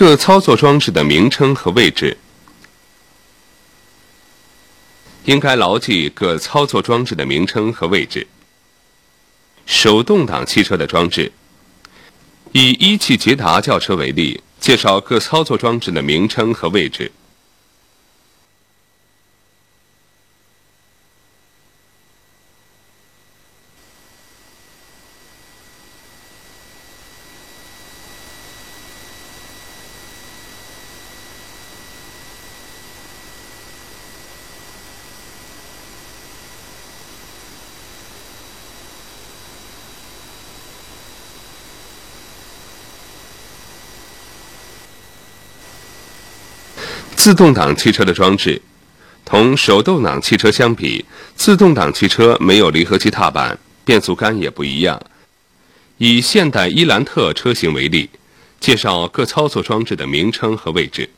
各操作装置的名称和位置。应该牢记各操作装置的名称和位置。手动挡汽车的装置，以一汽捷达轿车为例，介绍各操作装置的名称和位置。自动挡汽车的装置，同手动挡汽车相比，自动挡汽车没有离合器踏板，变速杆也不一样。以现代伊兰特车型为例，介绍各操作装置的名称和位置。